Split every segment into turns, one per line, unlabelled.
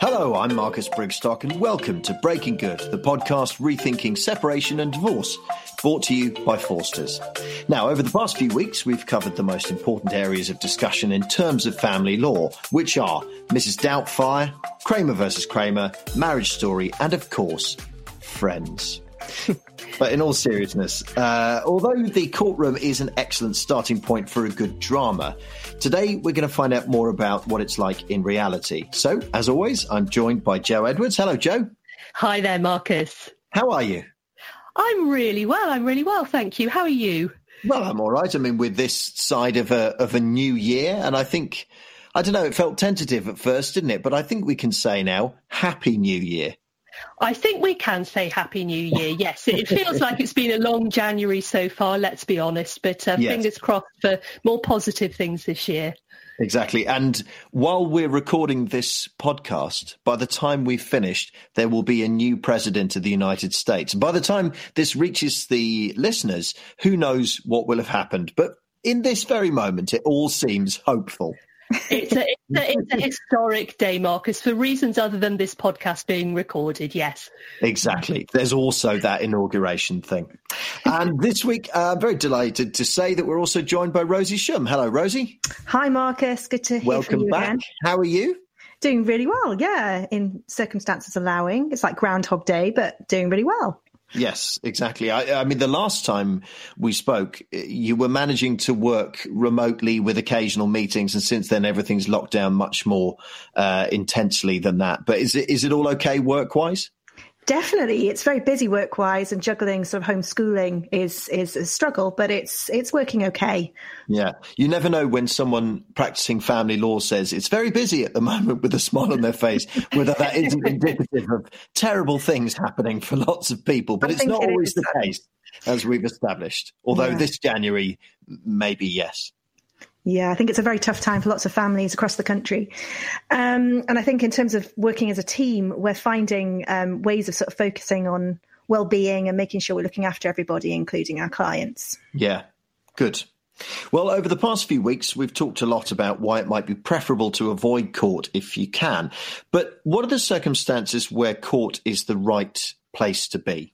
Hello, I'm Marcus Brigstocke, and welcome to Breaking Good, the podcast rethinking separation and divorce, brought to you by Forsters. Now, over the past few weeks, we've covered the most important areas of discussion in terms of family law, which are Mrs. Doubtfire, Kramer versus Kramer, Marriage Story, and of course, Friends. But in all seriousness, uh, although the courtroom is an excellent starting point for a good drama, today we're going to find out more about what it's like in reality. So, as always, I'm joined by Joe Edwards. Hello, Joe.
Hi there, Marcus.
How are you?
I'm really well. I'm really well, thank you. How are you?
Well, I'm all right. I mean, with this side of a of a new year, and I think I don't know. It felt tentative at first, didn't it? But I think we can say now, Happy New Year.
I think we can say Happy New Year. Yes, it feels like it's been a long January so far. Let's be honest, but uh, yes. fingers crossed for more positive things this year.
Exactly. And while we're recording this podcast, by the time we've finished, there will be a new president of the United States. By the time this reaches the listeners, who knows what will have happened? But in this very moment, it all seems hopeful.
It's a, it's, a, it's a historic day, Marcus, for reasons other than this podcast being recorded, yes.
Exactly. There's also that inauguration thing. And this week, uh, I'm very delighted to say that we're also joined by Rosie Shum. Hello, Rosie.
Hi, Marcus. Good to hear
Welcome
from you
back.
again.
How are you?
Doing really well, yeah, in circumstances allowing. It's like Groundhog Day, but doing really well.
Yes, exactly. I, I, mean, the last time we spoke, you were managing to work remotely with occasional meetings, and since then everything's locked down much more uh, intensely than that. But is it is it all okay work wise?
Definitely, it's very busy work wise, and juggling sort of homeschooling is is a struggle, but it's it's working okay.
Yeah, you never know when someone practicing family law says it's very busy at the moment with a smile on their face, whether that isn't indicative of terrible things happening for lots of people. But I it's not it always the case, as we've established. Although yeah. this January, maybe yes.
Yeah, I think it's a very tough time for lots of families across the country. Um, and I think in terms of working as a team, we're finding um, ways of sort of focusing on well-being and making sure we're looking after everybody, including our clients.
Yeah, good. Well, over the past few weeks, we've talked a lot about why it might be preferable to avoid court if you can. But what are the circumstances where court is the right place to be?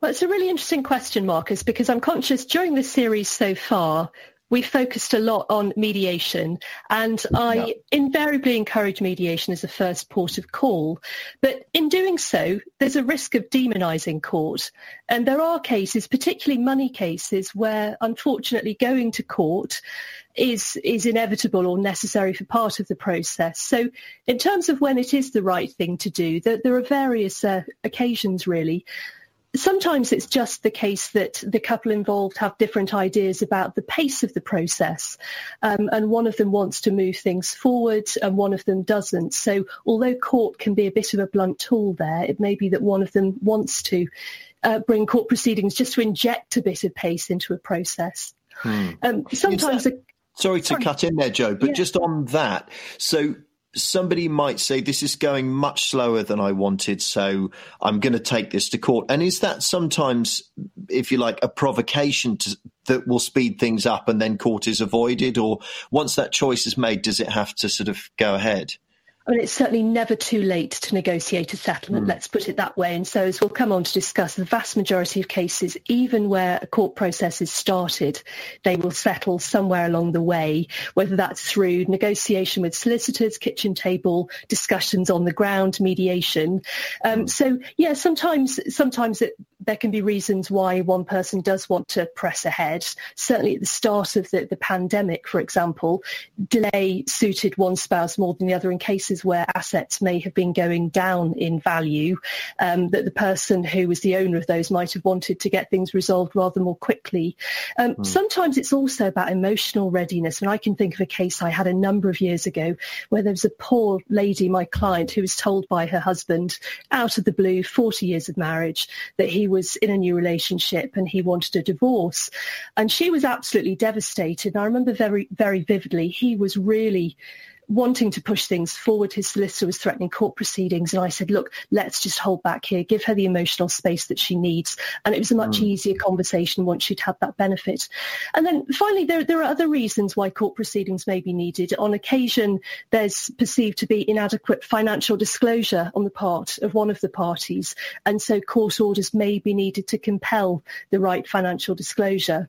Well, it's a really interesting question, Marcus, because I'm conscious during this series so far, we focused a lot on mediation and I yeah. invariably encourage mediation as a first port of call. But in doing so, there's a risk of demonising court. And there are cases, particularly money cases, where unfortunately going to court is is inevitable or necessary for part of the process. So in terms of when it is the right thing to do, there, there are various uh, occasions really sometimes it's just the case that the couple involved have different ideas about the pace of the process um, and one of them wants to move things forward and one of them doesn't. So although court can be a bit of a blunt tool there, it may be that one of them wants to uh, bring court proceedings just to inject a bit of pace into a process. Hmm. Um, sometimes...
That, sorry to sorry. cut in there, Joe, but yeah. just on that, so somebody might say this is going much slower than I wanted, so I'm going to take this to court. And is that sometimes, if you like, a provocation to, that will speed things up and then court is avoided? Or once that choice is made, does it have to sort of go ahead?
I mean, it's certainly never too late to negotiate a settlement, mm. let's put it that way. And so, as we'll come on to discuss, the vast majority of cases, even where a court process is started, they will settle somewhere along the way, whether that's through negotiation with solicitors, kitchen table, discussions on the ground, mediation. Um, mm. So, yeah, sometimes, sometimes it, there can be reasons why one person does want to press ahead. Certainly at the start of the, the pandemic, for example, delay suited one spouse more than the other in cases where assets may have been going down in value, um, that the person who was the owner of those might have wanted to get things resolved rather more quickly. Um, mm. Sometimes it's also about emotional readiness. And I can think of a case I had a number of years ago where there was a poor lady, my client, who was told by her husband out of the blue, 40 years of marriage, that he was in a new relationship and he wanted a divorce. And she was absolutely devastated. And I remember very, very vividly, he was really wanting to push things forward. His solicitor was threatening court proceedings. And I said, look, let's just hold back here, give her the emotional space that she needs. And it was a much mm. easier conversation once she'd had that benefit. And then finally, there, there are other reasons why court proceedings may be needed. On occasion, there's perceived to be inadequate financial disclosure on the part of one of the parties. And so court orders may be needed to compel the right financial disclosure.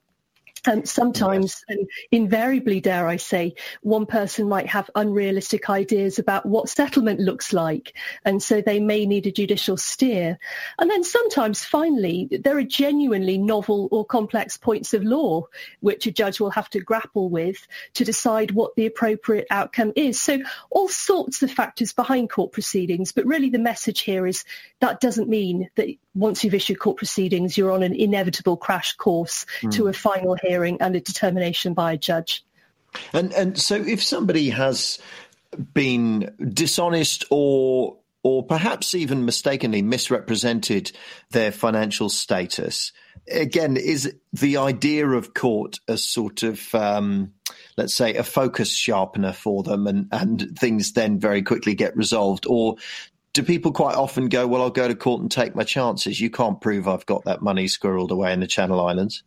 Um, sometimes, and invariably, dare I say, one person might have unrealistic ideas about what settlement looks like, and so they may need a judicial steer. And then sometimes, finally, there are genuinely novel or complex points of law which a judge will have to grapple with to decide what the appropriate outcome is. So all sorts of factors behind court proceedings, but really the message here is that doesn't mean that once you've issued court proceedings, you're on an inevitable crash course mm. to a final hearing and a determination by a judge.
And and so if somebody has been dishonest or or perhaps even mistakenly misrepresented their financial status, again, is the idea of court a sort of um, let's say a focus sharpener for them and, and things then very quickly get resolved? Or do people quite often go, well, I'll go to court and take my chances? You can't prove I've got that money squirreled away in the Channel Islands.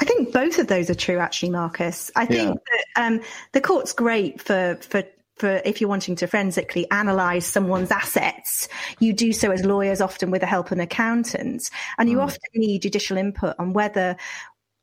I think both of those are true, actually, Marcus. I think yeah. that um, the court's great for for for if you're wanting to forensically analyze someone's assets, you do so as lawyers, often with the help of an accountant, and you mm. often need judicial input on whether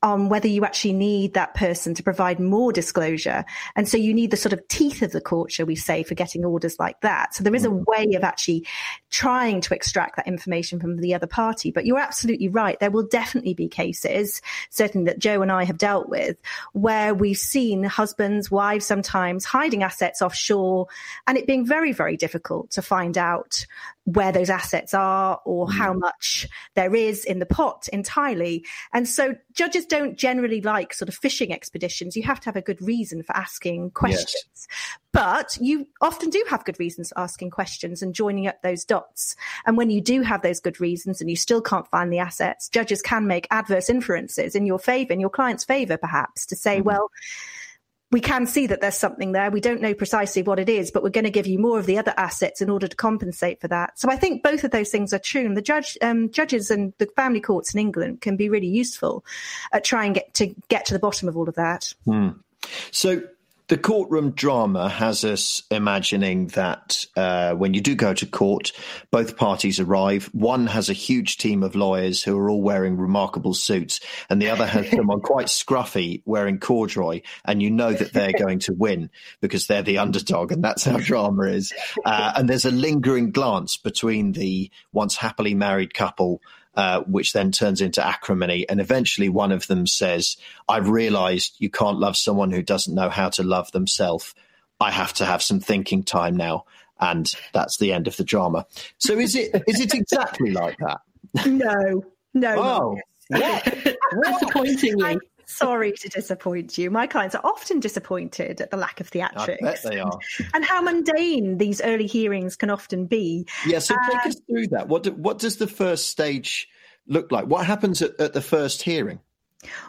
on whether you actually need that person to provide more disclosure. And so you need the sort of teeth of the court, shall we say, for getting orders like that. So there is a mm. way of actually trying to extract that information from the other party. But you're absolutely right. There will definitely be cases, certainly that Joe and I have dealt with, where we've seen husbands, wives sometimes hiding assets offshore and it being very, very difficult to find out where those assets are or how mm. much there is in the pot entirely. And so judges don't generally like sort of fishing expeditions. You have to have a good reason for asking questions. Yes. But you often do have good reasons for asking questions and joining up those dots. And when you do have those good reasons and you still can't find the assets, judges can make adverse inferences in your favor, in your client's favor, perhaps, to say, mm-hmm. well, we can see that there's something there. We don't know precisely what it is, but we're going to give you more of the other assets in order to compensate for that. So I think both of those things are true. And the judge, um, judges and the family courts in England can be really useful at trying get to get to the bottom of all of that.
Hmm. So the courtroom drama has us imagining that uh, when you do go to court, both parties arrive. One has a huge team of lawyers who are all wearing remarkable suits, and the other has someone quite scruffy wearing corduroy, and you know that they're going to win because they're the underdog, and that's how drama is. Uh, and there's a lingering glance between the once happily married couple uh, which then turns into acrimony. And eventually one of them says, I've realized you can't love someone who doesn't know how to love themselves. I have to have some thinking time now. And that's the end of the drama. So is it, is it exactly like that?
No, no.
Oh, what?
Disappointingly
sorry to disappoint you. My clients are often disappointed at the lack of theatrics.
I bet they are.
And how mundane these early hearings can often be.
Yeah, so take uh, us through that. What do, what does the first stage look like? What happens at, at the first hearing?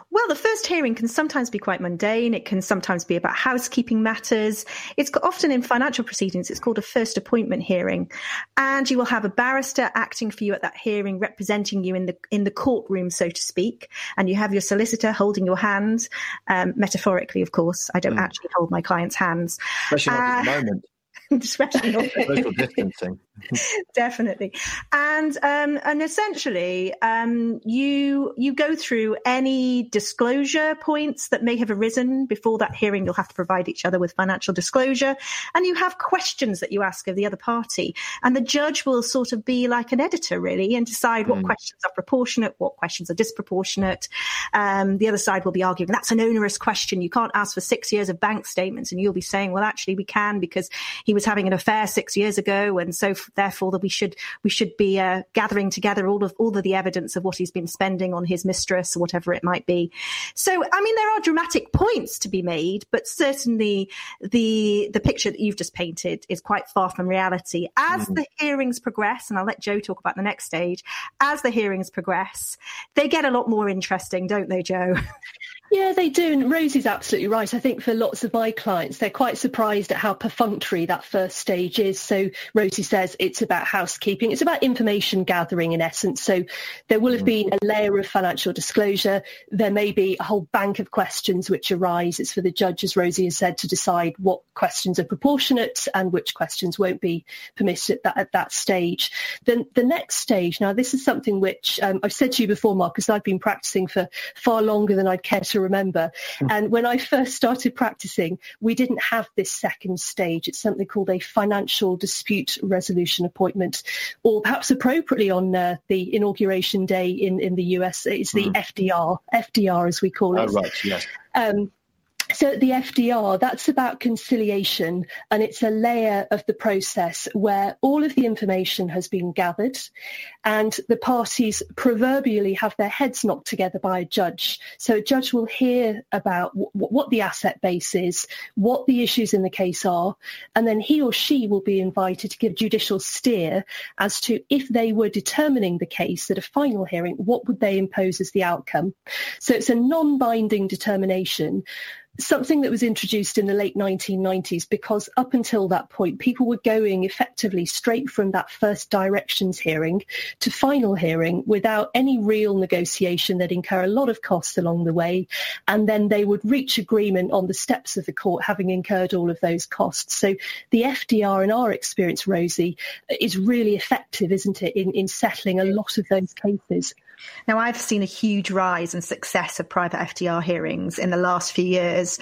Well, the first hearing can sometimes be quite mundane. It can sometimes be about housekeeping matters. It's often in financial proceedings, it's called a first appointment hearing. And you will have a barrister acting for you at that hearing, representing you in the, in the courtroom, so to speak. And you have your solicitor holding your hand, um, metaphorically, of course. I don't mm. actually hold my client's hands.
Especially uh, at the uh, moment.
Social distancing. Definitely, and um, and essentially, um, you you go through any disclosure points that may have arisen before that hearing. You'll have to provide each other with financial disclosure, and you have questions that you ask of the other party, and the judge will sort of be like an editor really, and decide what mm. questions are proportionate, what questions are disproportionate. Um, the other side will be arguing that's an onerous question. You can't ask for six years of bank statements, and you'll be saying, well, actually, we can because he was having an affair six years ago, and so therefore that we should we should be uh, gathering together all of all of the evidence of what he's been spending on his mistress or whatever it might be. So I mean, there are dramatic points to be made, but certainly the the picture that you've just painted is quite far from reality. As mm. the hearings progress, and I'll let Joe talk about the next stage. As the hearings progress, they get a lot more interesting, don't they, Joe?
Yeah, they do. And Rosie's absolutely right. I think for lots of my clients, they're quite surprised at how perfunctory that first stage is. So Rosie says it's about housekeeping. It's about information gathering in essence. So there will have mm. been a layer of financial disclosure. There may be a whole bank of questions which arise. It's for the judge, as Rosie has said, to decide what questions are proportionate and which questions won't be permitted at that, at that stage. Then the next stage, now this is something which um, I've said to you before, Marcus, I've been practicing for far longer than I'd care to to remember. Mm. And when I first started practicing, we didn't have this second stage. It's something called a financial dispute resolution appointment, or perhaps appropriately on uh, the inauguration day in, in the US, it's the mm. FDR, FDR as we call it.
Oh, right, yes. Um,
so at the FDR, that's about conciliation and it's a layer of the process where all of the information has been gathered and the parties proverbially have their heads knocked together by a judge. So a judge will hear about w- what the asset base is, what the issues in the case are, and then he or she will be invited to give judicial steer as to if they were determining the case at a final hearing, what would they impose as the outcome. So it's a non-binding determination something that was introduced in the late 1990s because up until that point, people were going effectively straight from that first directions hearing to final hearing without any real negotiation. They'd incur a lot of costs along the way, and then they would reach agreement on the steps of the court, having incurred all of those costs. So the FDR, in our experience, Rosie, is really effective, isn't it, in, in settling a lot of those cases.
Now, I've seen a huge rise in success of private FDR hearings in the last few years.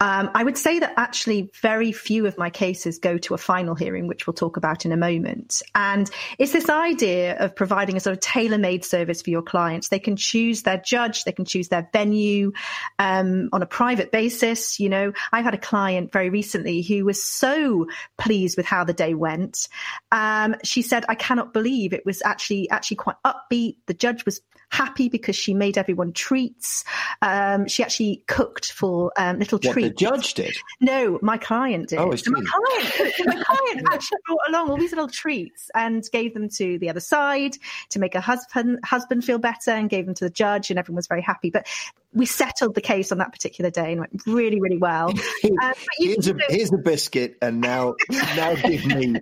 Um, I would say that actually very few of my cases go to a final hearing, which we'll talk about in a moment. And it's this idea of providing a sort of tailor-made service for your clients. They can choose their judge, they can choose their venue um, on a private basis. You know, I've had a client very recently who was so pleased with how the day went. Um, she said, "I cannot believe it was actually actually quite upbeat. The judge was happy because she made everyone treats. Um, she actually cooked for um, little
what,
treats.
The judge did?
No, my client did.
Oh, it's
my client, my client actually brought along all these little treats and gave them to the other side to make her husband husband feel better, and gave them to the judge, and everyone was very happy. But we settled the case on that particular day and went really, really well.
Um, here's, a, here's a biscuit, and now now give me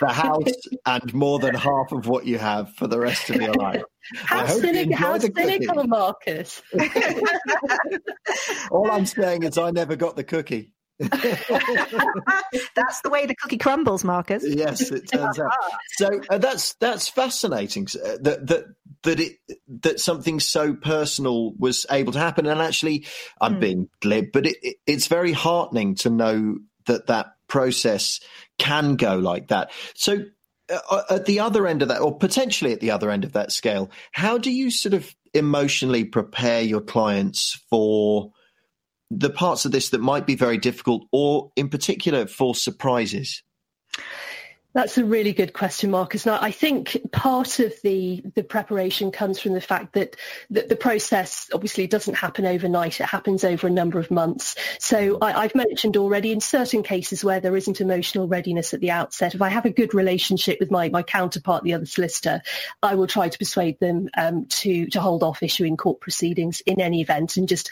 the house and more than half of what you have for the rest of your life.
How, cynical, how cynical, Marcus.
All I'm saying is I never got the cookie. That's
the way the cookie crumbles, Marcus.
Yes, it turns out. So uh, that's that's fascinating uh, that that that it that something so personal was able to happen. And actually, I'm mm. being glib, but it, it, it's very heartening to know that that process can go like that. So Uh, uh, at the other end of that, or potentially at the other end of that scale, how do you sort of emotionally prepare your clients for the parts of this that might be very difficult, or in particular for surprises?
That's a really good question, Marcus. Now, I think part of the, the preparation comes from the fact that, that the process obviously doesn't happen overnight. It happens over a number of months. So I, have mentioned already in certain cases where there isn't emotional readiness at the outset, if I have a good relationship with my, my counterpart, the other solicitor, I will try to persuade them um, to, to hold off issuing court proceedings in any event and just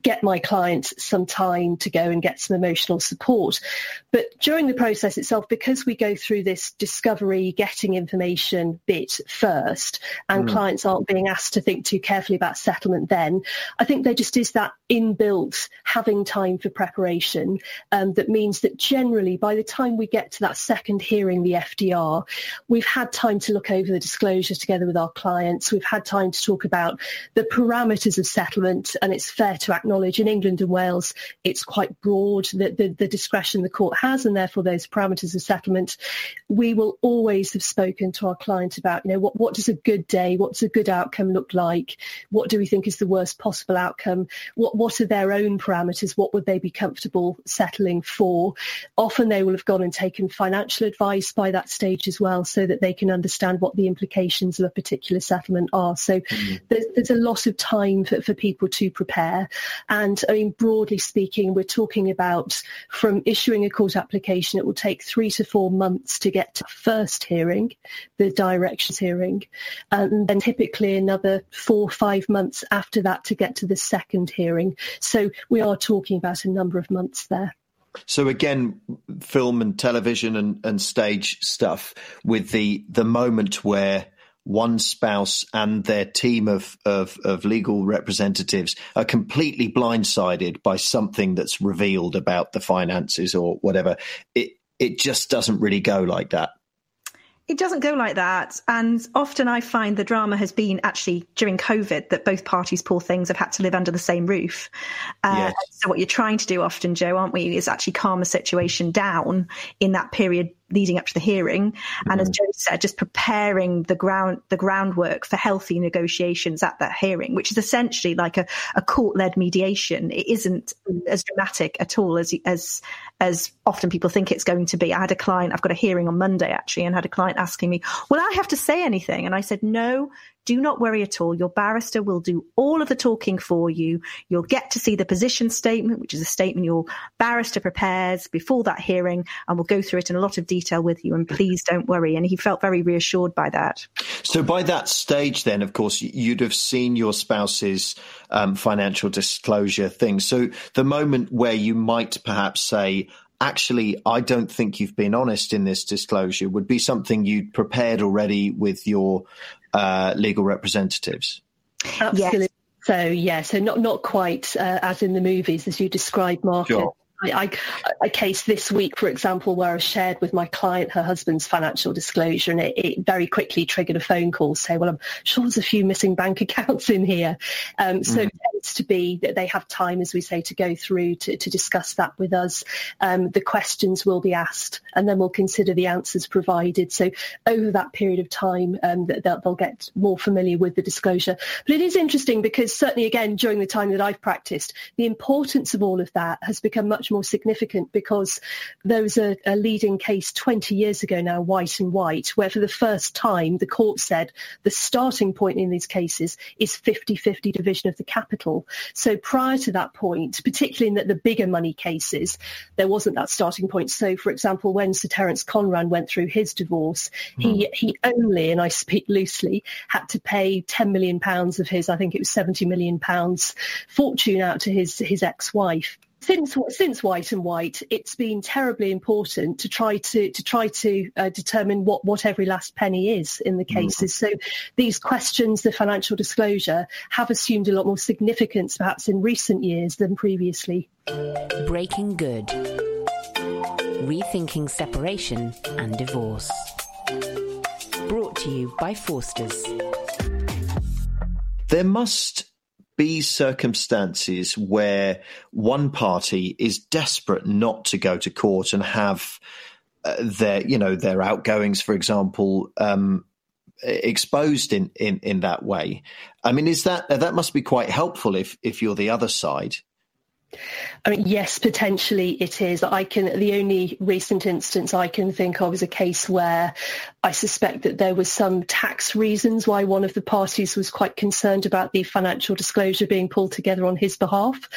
get my clients some time to go and get some emotional support. But during the process itself, because we go through through this discovery, getting information bit first, and mm. clients aren't being asked to think too carefully about settlement then, I think there just is that inbuilt having time for preparation um, that means that generally by the time we get to that second hearing, the FDR, we've had time to look over the disclosures together with our clients. We've had time to talk about the parameters of settlement, and it's fair to acknowledge in England and Wales, it's quite broad, the, the, the discretion the court has, and therefore those parameters of settlement we will always have spoken to our client about, you know, what, what does a good day, what's a good outcome look like? What do we think is the worst possible outcome? What, what are their own parameters? What would they be comfortable settling for? Often they will have gone and taken financial advice by that stage as well so that they can understand what the implications of a particular settlement are. So mm-hmm. there's, there's, a lot of time for, for people to prepare. And I mean, broadly speaking, we're talking about from issuing a court application, it will take three to four months to get to first hearing, the directions hearing, and then typically another four or five months after that to get to the second hearing. So we are talking about a number of months there.
So again, film and television and, and stage stuff with the the moment where one spouse and their team of, of, of legal representatives are completely blindsided by something that's revealed about the finances or whatever. It it just doesn't really go like that.
It doesn't go like that. And often I find the drama has been actually during COVID that both parties, poor things, have had to live under the same roof. Uh, yes. So what you're trying to do often, Joe, aren't we, is actually calm a situation down in that period leading up to the hearing. And as mm-hmm. Joe said, just preparing the ground, the groundwork for healthy negotiations at that hearing, which is essentially like a, a court led mediation. It isn't as dramatic at all as, as, as often people think it's going to be. I had a client, I've got a hearing on Monday actually, and had a client asking me, will I have to say anything? And I said, no, do not worry at all. Your barrister will do all of the talking for you. You'll get to see the position statement, which is a statement your barrister prepares before that hearing, and we'll go through it in a lot of detail with you. And please don't worry. And he felt very reassured by that.
So by that stage, then, of course, you'd have seen your spouse's um, financial disclosure thing. So the moment where you might perhaps say, actually, I don't think you've been honest in this disclosure would be something you'd prepared already with your uh, legal representatives.
Absolutely. Yes. So yeah, so not not quite uh, as in the movies as you described, Mark. Sure. I, I, a case this week, for example, where I shared with my client her husband's financial disclosure, and it, it very quickly triggered a phone call. Say, well, I'm sure there's a few missing bank accounts in here. Um, so mm. it tends to be that they have time, as we say, to go through to, to discuss that with us. Um, the questions will be asked, and then we'll consider the answers provided. So over that period of time, um, they'll, they'll get more familiar with the disclosure. But it is interesting because certainly, again, during the time that I've practiced, the importance of all of that has become much much more significant because there was a, a leading case 20 years ago now, White and White, where for the first time the court said the starting point in these cases is 50-50 division of the capital. So prior to that point, particularly in the, the bigger money cases, there wasn't that starting point. So for example, when Sir Terence Conran went through his divorce, mm. he, he only, and I speak loosely, had to pay 10 million pounds of his, I think it was 70 million pounds fortune out to his, his ex-wife since since White and White, it's been terribly important to try to to try to uh, determine what what every last penny is in the mm. cases. Mm. So these questions, the financial disclosure, have assumed a lot more significance perhaps in recent years than previously.
Breaking Good, rethinking separation and divorce. Brought to you by Forsters.
There must be circumstances where one party is desperate not to go to court and have uh, their, you know, their outgoings, for example, um, exposed in, in, in that way. I mean, is that that must be quite helpful if if you're the other side?
I mean, yes, potentially it is. I can. The only recent instance I can think of is a case where I suspect that there was some tax reasons why one of the parties was quite concerned about the financial disclosure being pulled together on his behalf.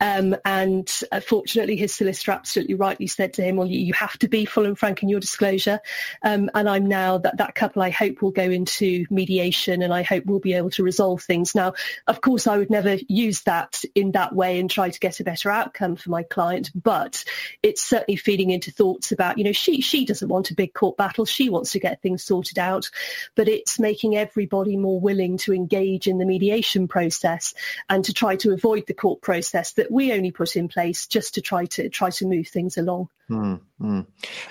Um, and uh, fortunately, his solicitor absolutely rightly said to him, "Well, you, you have to be full and frank in your disclosure." Um, and I'm now that that couple, I hope, will go into mediation, and I hope we'll be able to resolve things. Now, of course, I would never use that in that way and try to get a better outcome for my client, but it's certainly feeding into thoughts about, you know, she, she doesn't want a big court battle. She wants to get things sorted out, but it's making everybody more willing to engage in the mediation process and to try to avoid the court process that we only put in place just to try to try to move things along.
Mm-hmm.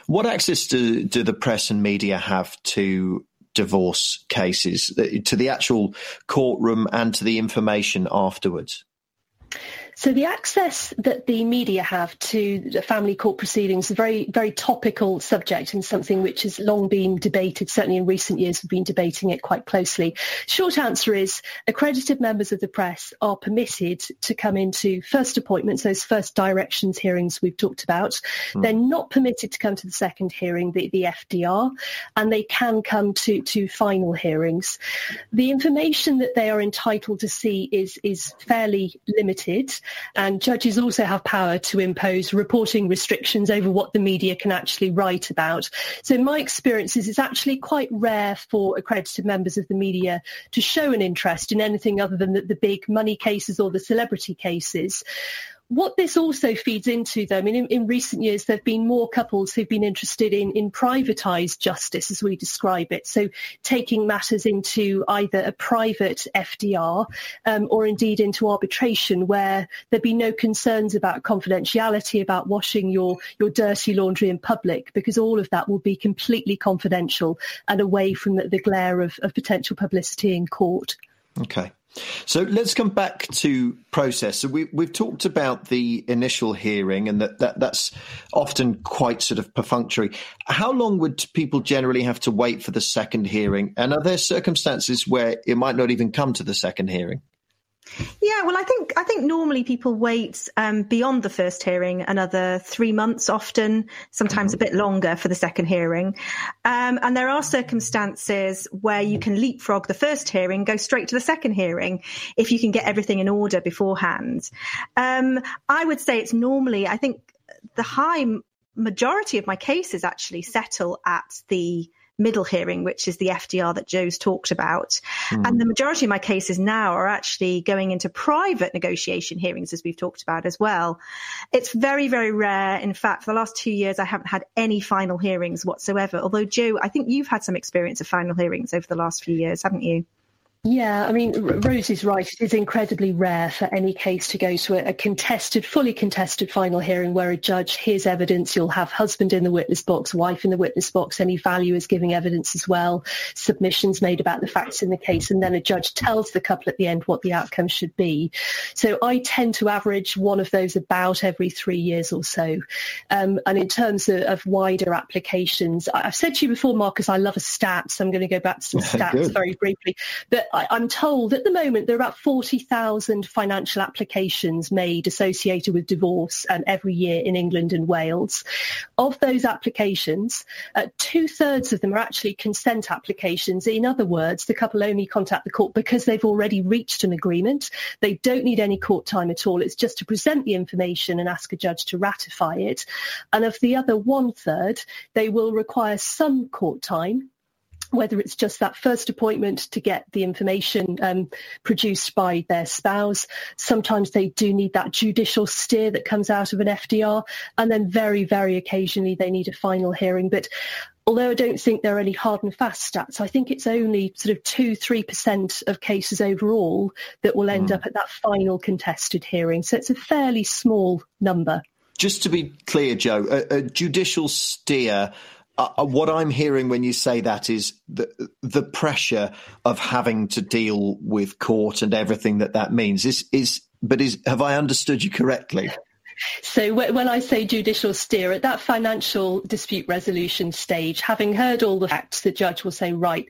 What access do, do the press and media have to divorce cases, to the actual courtroom and to the information afterwards?
So the access that the media have to the family court proceedings is a very, very topical subject and something which has long been debated. Certainly in recent years, we've been debating it quite closely. Short answer is accredited members of the press are permitted to come into first appointments, those first directions hearings we've talked about. Mm. They're not permitted to come to the second hearing, the, the FDR, and they can come to, to final hearings. The information that they are entitled to see is, is fairly limited. And judges also have power to impose reporting restrictions over what the media can actually write about. So in my experience is it's actually quite rare for accredited members of the media to show an interest in anything other than the, the big money cases or the celebrity cases what this also feeds into, though, I mean, in, in, recent years, there have been more couples who've been interested in, in privatised justice, as we describe it. So taking matters into either a private FDR um, or indeed into arbitration, where there'd be no concerns about confidentiality, about washing your, your dirty laundry in public, because all of that will be completely confidential and away from the, the glare of, of potential publicity in court.
Okay. So let's come back to process. So we, have talked about the initial hearing and that, that that's often quite sort of perfunctory. How long would people generally have to wait for the second hearing? And are there circumstances where it might not even come to the second hearing?
Yeah, well, I think I think normally people wait um, beyond the first hearing another three months, often sometimes a bit longer for the second hearing. Um, and there are circumstances where you can leapfrog the first hearing, go straight to the second hearing if you can get everything in order beforehand. Um, I would say it's normally, I think, the high majority of my cases actually settle at the middle hearing, which is the FDR that Joe's talked about. Mm. And the majority of my cases now are actually going into private negotiation hearings, as we've talked about as well. It's very, very rare. In fact, for the last two years, I haven't had any final hearings whatsoever. Although, Joe, I think you've had some experience of final hearings over the last few years, haven't you?
Yeah, I mean, Rose is right. It is incredibly rare for any case to go to a, a, contested, fully contested final hearing where a judge hears evidence. You'll have husband in the witness box, wife in the witness box. Any value is giving evidence as well. Submissions made about the facts in the case, and then a judge tells the couple at the end what the outcome should be. So I tend to average one of those about every three years or so. Um, and in terms of, of, wider applications, I've said to you before, Marcus, I love a stat, so I'm going to go back to some stats very briefly. But I, am told at the moment there are about 40,000 financial applications made associated with divorce um, every year in England and Wales. Of those applications, uh, two thirds of them are actually consent applications. In other words, the couple only contact the court because they've already reached an agreement. They don't need any court time at all. It's just to present the information and ask a judge to ratify it. And of the other one third, they will require some court time whether it's just that first appointment to get the information um, produced by their spouse. Sometimes they do need that judicial steer that comes out of an FDR. And then very, very occasionally they need a final hearing. But although I don't think there are any hard and fast stats, I think it's only sort of two, three percent of cases overall that will end mm. up at that final contested hearing. So it's a fairly small number.
Just to be clear, Joe, a, a judicial steer uh, uh, what I'm hearing when you say that is the the pressure of having to deal with court and everything that that means is is. But is have I understood you correctly?
So when I say judicial steer, at that financial dispute resolution stage, having heard all the facts, the judge will say, right,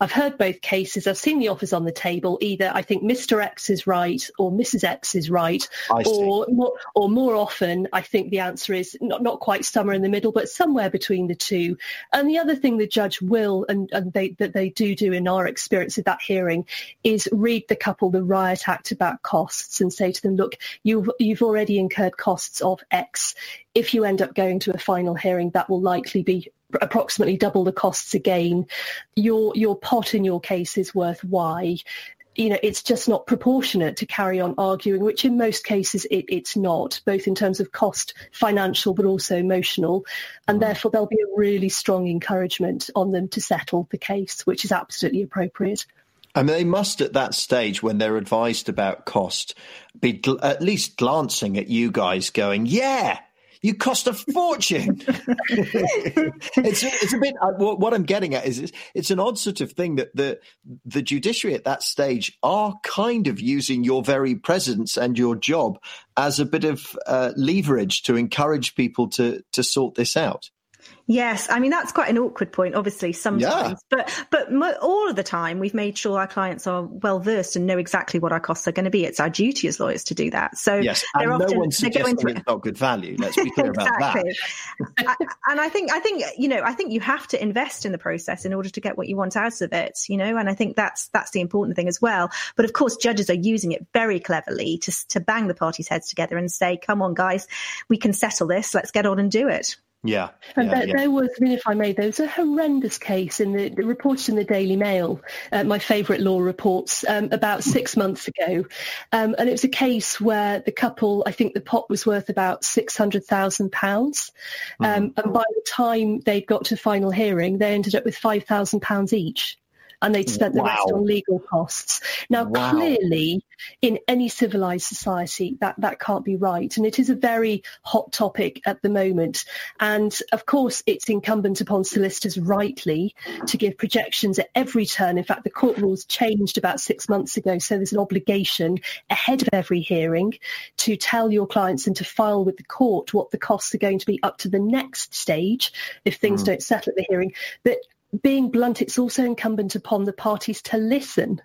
I've heard both cases. I've seen the offers on the table. Either I think Mr. X is right or Mrs. X is right. Or more, or more often, I think the answer is not, not quite somewhere in the middle, but somewhere between the two. And the other thing the judge will, and, and they, that they do do in our experience of that hearing, is read the couple the riot act about costs and say to them, look, you've, you've already incurred costs costs of X. If you end up going to a final hearing, that will likely be approximately double the costs again. Your your pot in your case is worth Y. You know, it's just not proportionate to carry on arguing, which in most cases it, it's not, both in terms of cost, financial, but also emotional. And mm. therefore there'll be a really strong encouragement on them to settle the case, which is absolutely appropriate.
I mean, they must at that stage, when they're advised about cost, be gl- at least glancing at you guys, going, "Yeah, you cost a fortune." it's it's a bit. Uh, what I'm getting at is it's, it's, an odd sort of thing that the the judiciary at that stage are kind of using your very presence and your job as a bit of uh, leverage to encourage people to to sort this out.
Yes, I mean that's quite an awkward point, obviously sometimes, yeah. but but mo- all of the time we've made sure our clients are well versed and know exactly what our costs are going to be. It's our duty as lawyers to do that. So
yes, and no often, one's suggesting it's not good value. Let's be clear
exactly. about that. I, and I think I think you know I think you have to invest in the process in order to get what you want out of it. You know, and I think that's that's the important thing as well. But of course, judges are using it very cleverly to to bang the parties' heads together and say, "Come on, guys, we can settle this. Let's get on and do it."
Yeah.
And
yeah,
there,
yeah.
there, was, I mean, if I may, there was a horrendous case in the, the reported in the Daily Mail, uh, my favourite law reports, um, about six months ago. Um, and it was a case where the couple, I think the pot was worth about £600,000. Um, mm. And by the time they got to final hearing, they ended up with £5,000 each and they'd spent the wow. rest on legal costs. Now, wow. clearly, in any civilized society, that, that can't be right. And it is a very hot topic at the moment. And of course, it's incumbent upon solicitors rightly to give projections at every turn. In fact, the court rules changed about six months ago. So there's an obligation ahead of every hearing to tell your clients and to file with the court what the costs are going to be up to the next stage if things mm. don't settle at the hearing. But being blunt, it's also incumbent upon the parties to listen.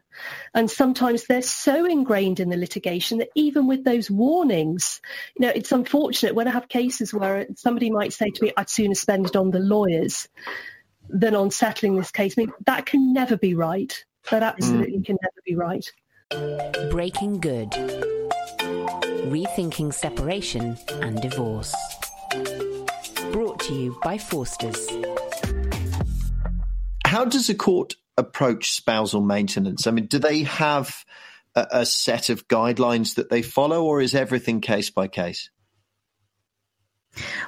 And sometimes they're so ingrained in the litigation that even with those warnings, you know, it's unfortunate when I have cases where somebody might say to me, I'd sooner spend it on the lawyers than on settling this case. I mean, that can never be right. That absolutely mm. can never be right.
Breaking Good. Rethinking Separation and Divorce. Brought to you by Forsters
how does a court approach spousal maintenance? I mean, do they have a, a set of guidelines that they follow, or is everything case by case?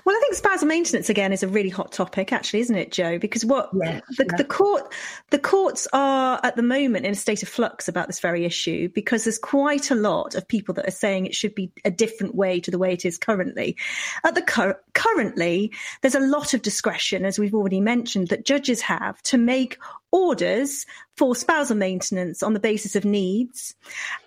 Well, I think spousal maintenance again is a really hot topic, actually, isn't it, Joe? Because what yeah, the, yeah. the, court, the courts are at the moment in a state of flux about this very issue because there's quite a lot of people that are saying it should be a different way to the way it is currently. At the cur- currently, there's a lot of discretion, as we've already mentioned, that judges have to make orders for spousal maintenance on the basis of needs.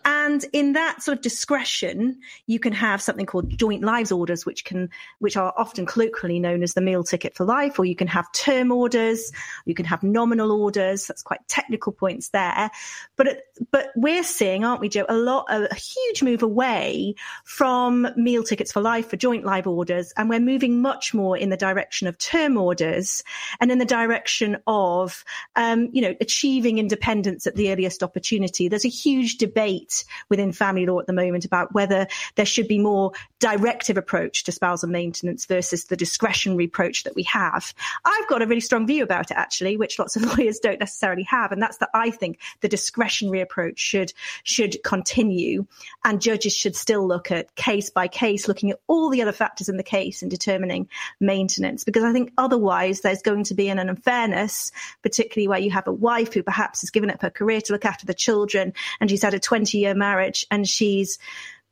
And in that sort of discretion, you can have something called joint lives orders, which can, which are often colloquially known as the meal ticket for life, or you can have term orders, you can have nominal orders. That's quite technical points there. But, but we're seeing, aren't we, Joe, a lot, a, a huge move away from meal tickets for life for joint live orders. And we're moving much more in the direction of term orders and in the direction of, um, Um, you know, achieving independence at the earliest opportunity. There's a huge debate within family law at the moment about whether there should be more directive approach to spousal maintenance versus the discretionary approach that we have. I've got a really strong view about it actually, which lots of lawyers don't necessarily have. And that's that I think the discretionary approach should, should continue and judges should still look at case by case, looking at all the other factors in the case and determining maintenance. Because I think otherwise there's going to be an unfairness, particularly where you have a wife who perhaps has given up her career to look after the children and she's had a 20 year marriage and she's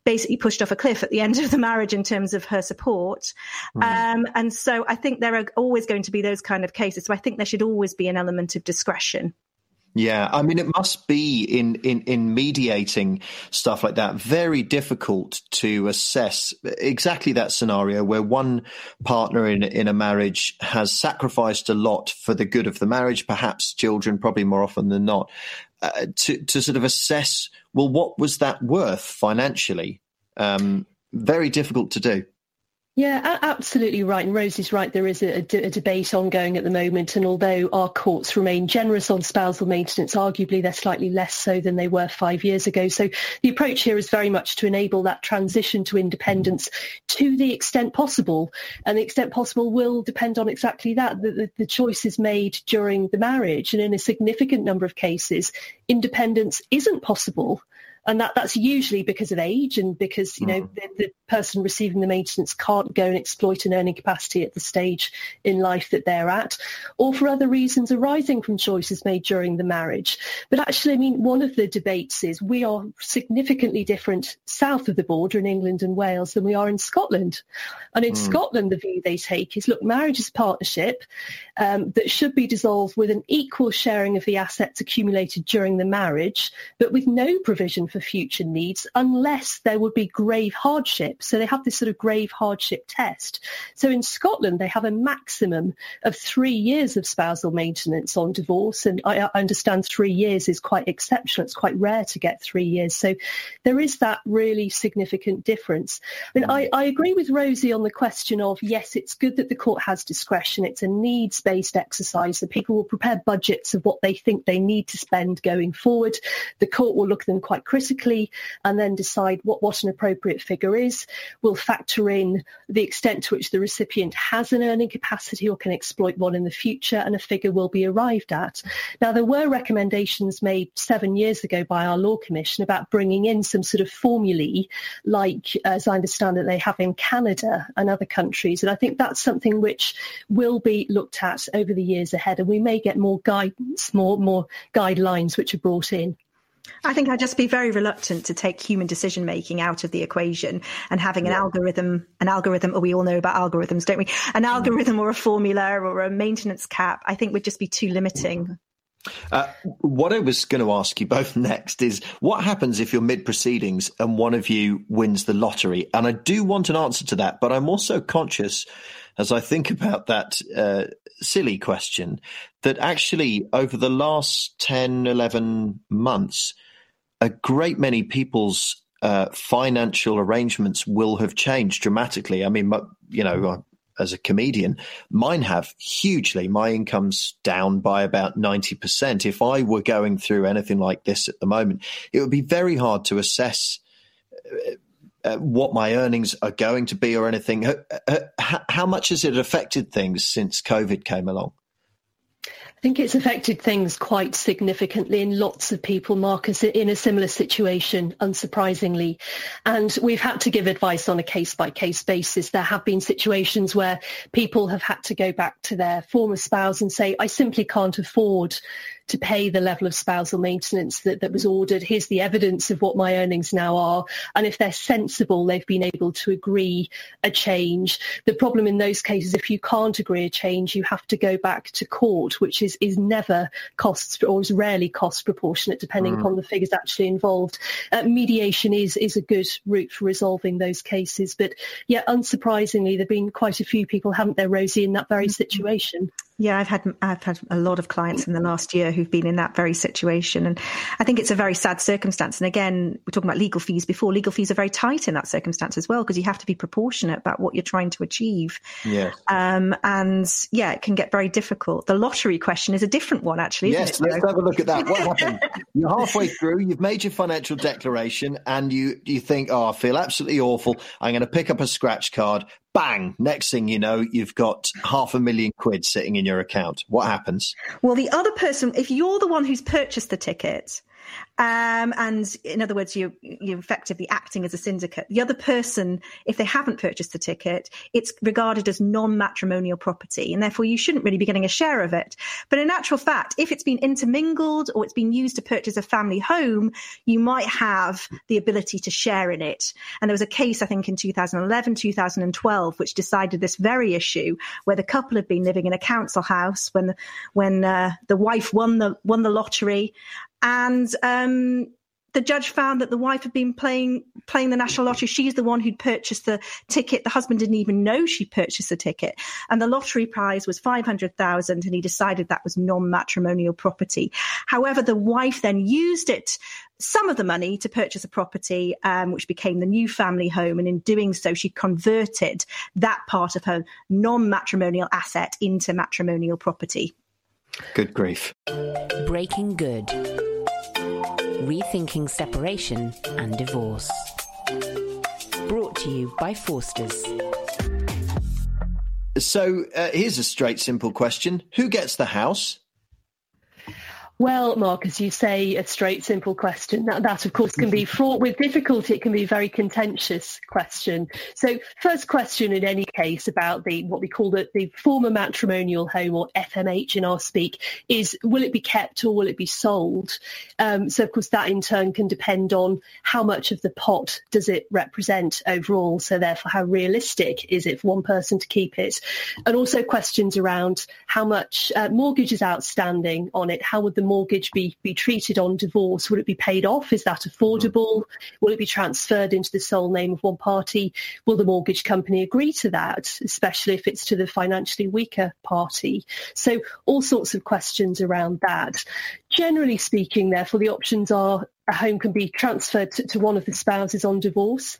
basically pushed off a cliff at the end of the marriage in terms of her support. Mm. Um, and so I think there are always going to be those kind of cases. So I think there should always be an element of discretion.
Yeah, I mean, it must be in, in, in mediating stuff like that very difficult to assess exactly that scenario where one partner in in a marriage has sacrificed a lot for the good of the marriage, perhaps children, probably more often than not, uh, to to sort of assess well, what was that worth financially? Um, very difficult to do.
Yeah, absolutely right. And Rosie's right. There is a, debate ongoing at the moment. And although our courts remain generous on spousal maintenance, arguably they're slightly less so than they were five years ago. So the approach here is very much to enable that transition to independence to the extent possible. And the extent possible will depend on exactly that. The, the, the choices made during the marriage. And in a significant number of cases, independence isn't possible and that that's usually because of age and because you know mm. the, the, person receiving the maintenance can't go and exploit an earning capacity at the stage in life that they're at, or for other reasons arising from choices made during the marriage. But actually, I mean, one of the debates is we are significantly different south of the border in England and Wales than we are in Scotland. And in mm. Scotland, the view they take is, look, marriage is a partnership. um, that should be dissolved with an equal sharing of the assets accumulated during the marriage, but with no provision for future needs unless there would be grave hardship. So they have this sort of grave hardship test. So in Scotland, they have a maximum of three years of spousal maintenance on divorce. And I, I understand three years is quite exceptional. It's quite rare to get three years. So there is that really significant difference. I mean, I, I agree with Rosie on the question of, yes, it's good that the court has discretion. It's a needs-based exercise. The people will prepare budgets of what they think they need to spend going forward. The court will look at them quite critically and then decide what, what an appropriate figure is. We'll factor in the extent to which the recipient has an earning capacity or can exploit one in the future and a figure will be arrived at. Now, there were recommendations made seven years ago by our Law Commission about bringing in some sort of formulae like, uh, as I understand it, they have in Canada and other countries. And I think that's something which will be looked at over the years ahead. And we may get more guidance, more, more guidelines which are brought in.
I think I'd just be very reluctant to take human decision making out of the equation and having an yeah. algorithm, an algorithm, or we all know about algorithms, don't we? An algorithm or a formula or a maintenance cap, I think would just be too limiting.
Uh, what I was going to ask you both next is what happens if you're mid proceedings and one of you wins the lottery? And I do want an answer to that, but I'm also conscious as I think about that uh, silly question that actually over the last 10, 11 months, a great many people's uh, financial arrangements will have changed dramatically. I mean, you know, as a comedian, mine have hugely. My income's down by about 90%. If I were going through anything like this at the moment, it would be very hard to assess uh, uh, what my earnings are going to be or anything. How, how much has it affected things since COVID came along?
I think it's affected things quite significantly in lots of people, Marcus, in a similar situation, unsurprisingly. And we've had to give advice on a case by case basis. There have been situations where people have had to go back to their former spouse and say, I simply can't afford to pay the level of spousal maintenance that, that was ordered. Here's the evidence of what my earnings now are. And if they're sensible, they've been able to agree a change. The problem in those cases, if you can't agree a change, you have to go back to court, which is, is never costs or is rarely cost proportionate depending mm. upon the figures actually involved. Uh, mediation is, is a good route for resolving those cases. But yeah, unsurprisingly, there have been quite a few people, haven't there, Rosie, in that very mm-hmm. situation.
Yeah, I've had I've had a lot of clients in the last year who've been in that very situation, and I think it's a very sad circumstance. And again, we're talking about legal fees before. Legal fees are very tight in that circumstance as well because you have to be proportionate about what you're trying to achieve.
Yeah.
Um, and yeah, it can get very difficult. The lottery question is a different one, actually.
Yes, let's have a look at that. What happened? you're halfway through. You've made your financial declaration, and you you think, oh, I feel absolutely awful. I'm going to pick up a scratch card bang, next thing you know, you've got half a million quid sitting in your account. What happens?
Well, the other person, if you're the one who's purchased the ticket, um, and in other words, you, you're effectively acting as a syndicate. The other person, if they haven't purchased the ticket, it's regarded as non-matrimonial property, and therefore you shouldn't really be getting a share of it. But in actual fact, if it's been intermingled or it's been used to purchase a family home, you might have the ability to share in it. And there was a case, I think, in 2011, 2012, which decided this very issue, where the couple had been living in a council house when when uh, the wife won the won the lottery and um, the judge found that the wife had been playing playing the national lottery. She's the one who'd purchased the ticket. The husband didn't even know she purchased the ticket, and the lottery prize was five hundred thousand. And he decided that was non-matrimonial property. However, the wife then used it. Some of the money to purchase a property, um, which became the new family home, and in doing so, she converted that part of her non-matrimonial asset into matrimonial property.
Good grief.
Breaking Good. Rethinking Separation and Divorce. Brought to you by Forsters.
So uh, here's a straight, simple question Who gets the house?
Well, Marcus, you say, a straight, simple question. That, that, of course, can be fraught with difficulty. It can be a very contentious question. So, first question in any case about the what we call the, the former matrimonial home, or FMH in our speak, is will it be kept or will it be sold? Um, so, of course, that in turn can depend on how much of the pot does it represent overall. So, therefore, how realistic is it for one person to keep it? And also questions around how much uh, mortgage is outstanding on it. How would the mortgage be, be treated on divorce? Will it be paid off? Is that affordable? Mm-hmm. Will it be transferred into the sole name of one party? Will the mortgage company agree to that, especially if it's to the financially weaker party? So all sorts of questions around that. Generally speaking, therefore, the options are a home can be transferred to, to one of the spouses on divorce.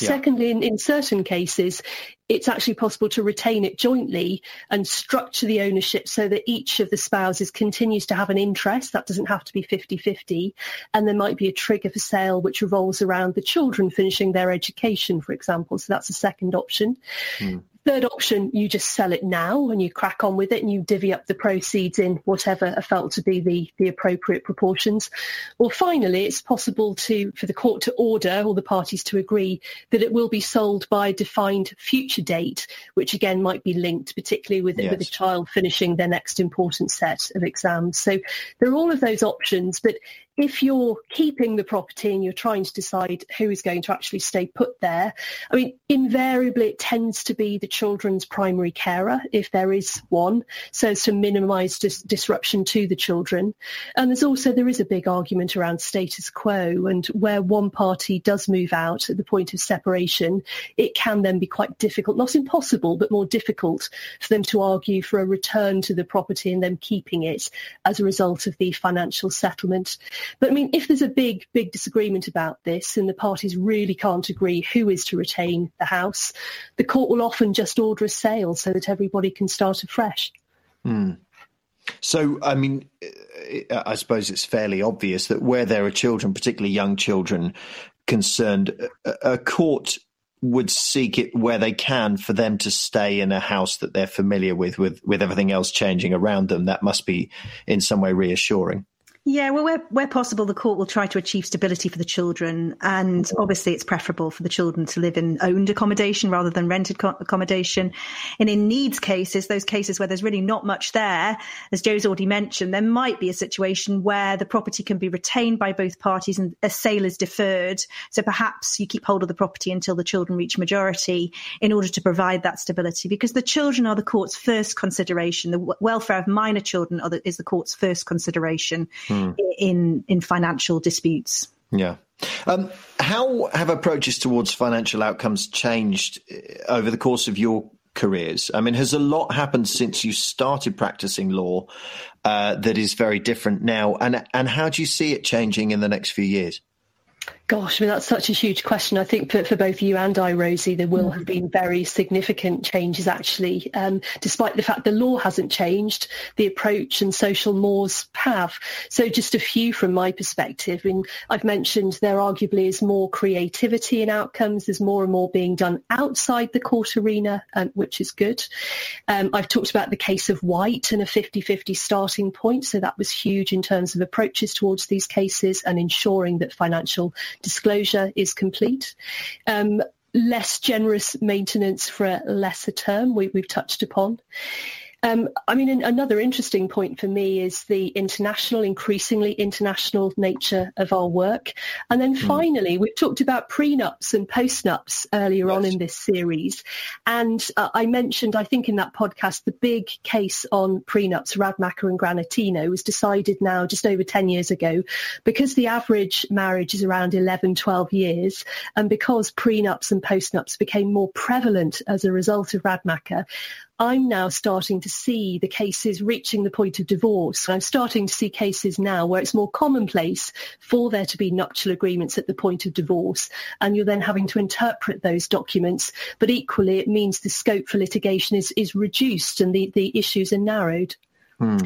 Yeah. Secondly, in, in certain cases, it's actually possible to retain it jointly and structure the ownership so that each of the spouses continues to have an interest. That doesn't have to be 50-50. And there might be a trigger for sale which revolves around the children finishing their education, for example. So that's a second option. Mm. Third option, you just sell it now and you crack on with it and you divvy up the proceeds in whatever are felt to be the, the appropriate proportions. Or finally, it's possible to for the court to order all the parties to agree that it will be sold by a defined future date, which again might be linked particularly with, yes. with a child finishing their next important set of exams. So there are all of those options, but if you're keeping the property and you're trying to decide who is going to actually stay put there, I mean, invariably it tends to be the children's primary carer, if there is one, so as to minimise dis- disruption to the children. And there's also, there is a big argument around status quo and where one party does move out at the point of separation, it can then be quite difficult, not impossible, but more difficult for them to argue for a return to the property and them keeping it as a result of the financial settlement. But I mean, if there's a big, big disagreement about this and the parties really can't agree who is to retain the house, the court will often just order a sale so that everybody can start afresh.
Mm. So, I mean, I suppose it's fairly obvious that where there are children, particularly young children, concerned, a court would seek it where they can for them to stay in a house that they're familiar with, with, with everything else changing around them. That must be in some way reassuring.
Yeah, well, where, where possible, the court will try to achieve stability for the children. And mm-hmm. obviously, it's preferable for the children to live in owned accommodation rather than rented co- accommodation. And in needs cases, those cases where there's really not much there, as Joe's already mentioned, there might be a situation where the property can be retained by both parties and a sale is deferred. So perhaps you keep hold of the property until the children reach majority in order to provide that stability because the children are the court's first consideration. The welfare of minor children the, is the court's first consideration hmm. Mm. in in financial disputes.
Yeah. Um, how have approaches towards financial outcomes changed uh, over the course of your careers? I mean, has a lot happened since you started practicing law uh, that is very different now? And and how do you see it changing in the next few years?
Gosh, I mean, that's such a huge question. I think for, for both you and I, Rosie, there will have been very significant changes actually. Um, despite the fact the law hasn't changed, the approach and social mores have. So just a few from my perspective. I mean, I've mentioned there arguably is more creativity in outcomes. There's more and more being done outside the court arena, um, which is good. Um, I've talked about the case of White and a 50-50 starting point. So that was huge in terms of approaches towards these cases and ensuring that financial disclosure is complete. Um, less generous maintenance for a lesser term we, have touched upon. Um, I mean, another interesting point for me is the international, increasingly international nature of our work. And then hmm. finally, mm. we've talked about prenups and postnups earlier yes. on in this series. And uh, I mentioned, I think in that podcast, the big case on prenups, Radmacher and Granatino, was decided now just over 10 years ago because the average marriage is around 11, 12 years. And because prenups and postnups became more prevalent as a result of Radmacher, I'm now starting to see the cases reaching the point of divorce. I'm starting to see cases now where it's more commonplace for there to be nuptial agreements at the point of divorce, and you're then having to interpret those documents. But equally, it means the scope for litigation is, is reduced and the, the issues are narrowed.
Hmm.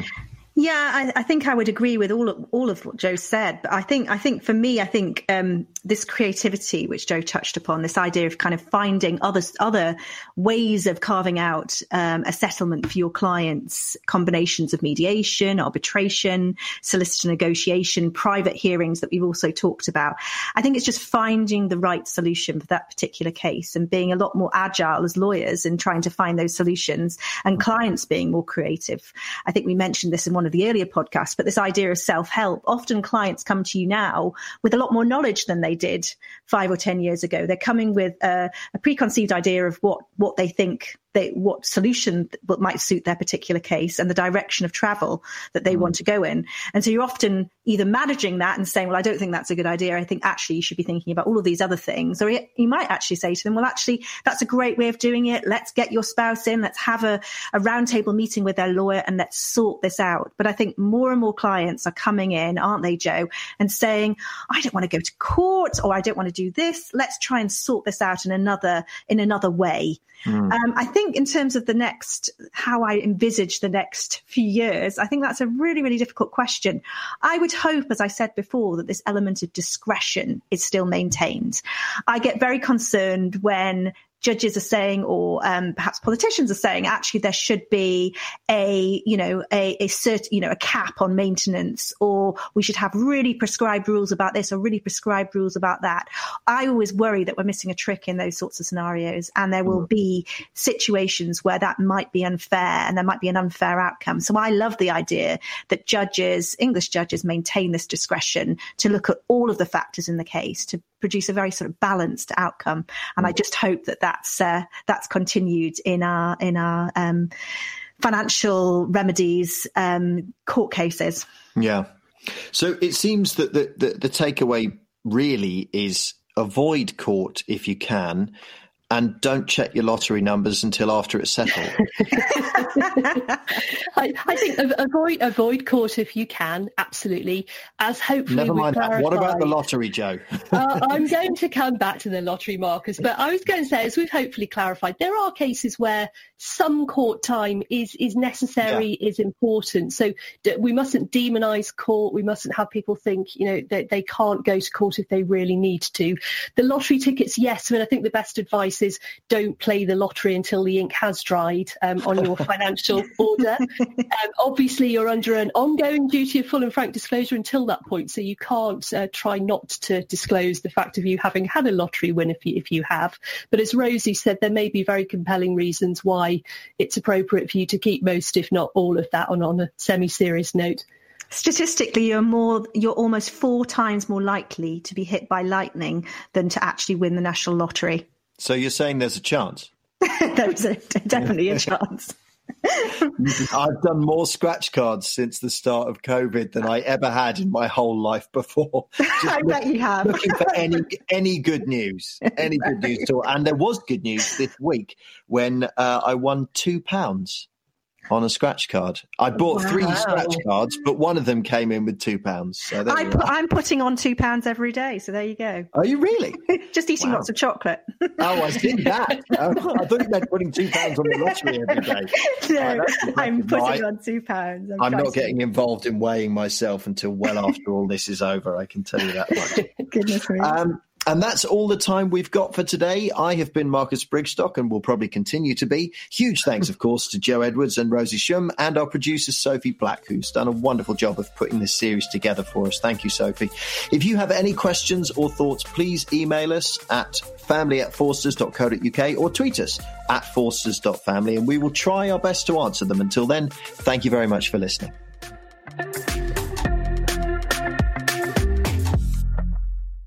Yeah, I, I, think I would agree with all of, all of what Joe said. But I think I think for me, I think um, this creativity, which Joe touched upon, this idea of kind of finding other other ways of carving out um, a settlement for your clients, combinations of mediation, arbitration, solicitor negotiation, private hearings that we've also talked about. I think it's just finding the right solution for that particular case and being a lot more agile as lawyers in trying to find those solutions, and clients being more creative. I think we mentioned this in one of the earlier podcasts, but this idea of self help. Often clients come to you now with a lot more knowledge than they did five or 10 years ago. They're coming with a, a preconceived idea of what, what they think they, what solution might suit their particular case and the direction of travel that they mm. want to go in. And so you're often either managing that and saying, well, I don't think that's a good idea. I think actually you should be thinking about all of these other things. Or you might actually say to them, well, actually, that's a great way of doing it. Let's get your spouse in. Let's have a, a roundtable meeting with their lawyer and let's sort this out. But I think more and more clients are coming in, aren't they, Joe, and saying, I don't want to go to court or I don't want to do this. Let's try and sort this out in another, in another way. Mm. Um, I think in terms of the next, how I envisage the next few years, I think that's a really, really difficult question. I would hope, as I said before, that this element of discretion is still maintained. I get very concerned when judges are saying, or um, perhaps politicians are saying, actually there should be a, you know, a, a certain, you know, a cap on maintenance, or we should have really prescribed rules about this, or really prescribed rules about that. I always worry that we're missing a trick in those sorts of scenarios, and there will mm. be situations where that might be unfair, and there might be an unfair outcome. So I love the idea that judges, English judges, maintain this discretion to look at all of the factors in the case to produce a very sort of balanced outcome. And I mm. just hope that that's uh, that's continued in our in our um, financial remedies um, court cases.
Yeah. So it seems that the, the, the takeaway really is avoid court if you can and don't check your lottery numbers until after it's settled.
I, I, think avoid avoid court if you can. Absolutely, as hopefully.
Never mind that. What about the lottery, Joe?
uh, I'm going to come back to the lottery, Marcus, But I was going to say, as we've hopefully clarified, there are cases where some court time is is necessary, yeah. is important. So we mustn't demonise court. We mustn't have people think, you know, that they can't go to court if they really need to. The lottery tickets, yes. I mean, I think the best advice is don't play the lottery until the ink has dried um, on your financial order. Um, obviously, you're under an ongoing duty of full and frank disclosure until that point, so you can't uh, try not to disclose the fact of you having had a lottery win if you, if you have. But as Rosie said, there may be very compelling reasons why it's appropriate for you to keep most, if not all, of that on, on a semi-serious note
statistically you're more you're almost four times more likely to be hit by lightning than to actually win the national lottery
so you're saying there's a chance?
there's a, definitely a chance.
I've done more scratch cards since the start of COVID than I ever had in my whole life before.
I look, bet you have.
looking for any any good news, any good news at all. And there was good news this week when uh, I won two pounds on a scratch card. I bought wow. three scratch cards, but one of them came in with two pounds. So
I am putting on two pounds every day. So there you go.
Are you really?
Just eating wow. lots of chocolate.
oh, I did that. Oh, I thought you meant putting two pounds on the lottery every day.
No, oh, I'm putting on two pounds.
I'm, I'm not getting involved in weighing myself until well after all this is over. I can tell you that much.
Goodness me. Um,
and that's all the time we've got for today. I have been Marcus Brigstocke and will probably continue to be. Huge thanks, of course, to Joe Edwards and Rosie Shum and our producer, Sophie Black, who's done a wonderful job of putting this series together for us. Thank you, Sophie. If you have any questions or thoughts, please email us at family at forsters.co.uk or tweet us at forsters.family and we will try our best to answer them. Until then, thank you very much for listening.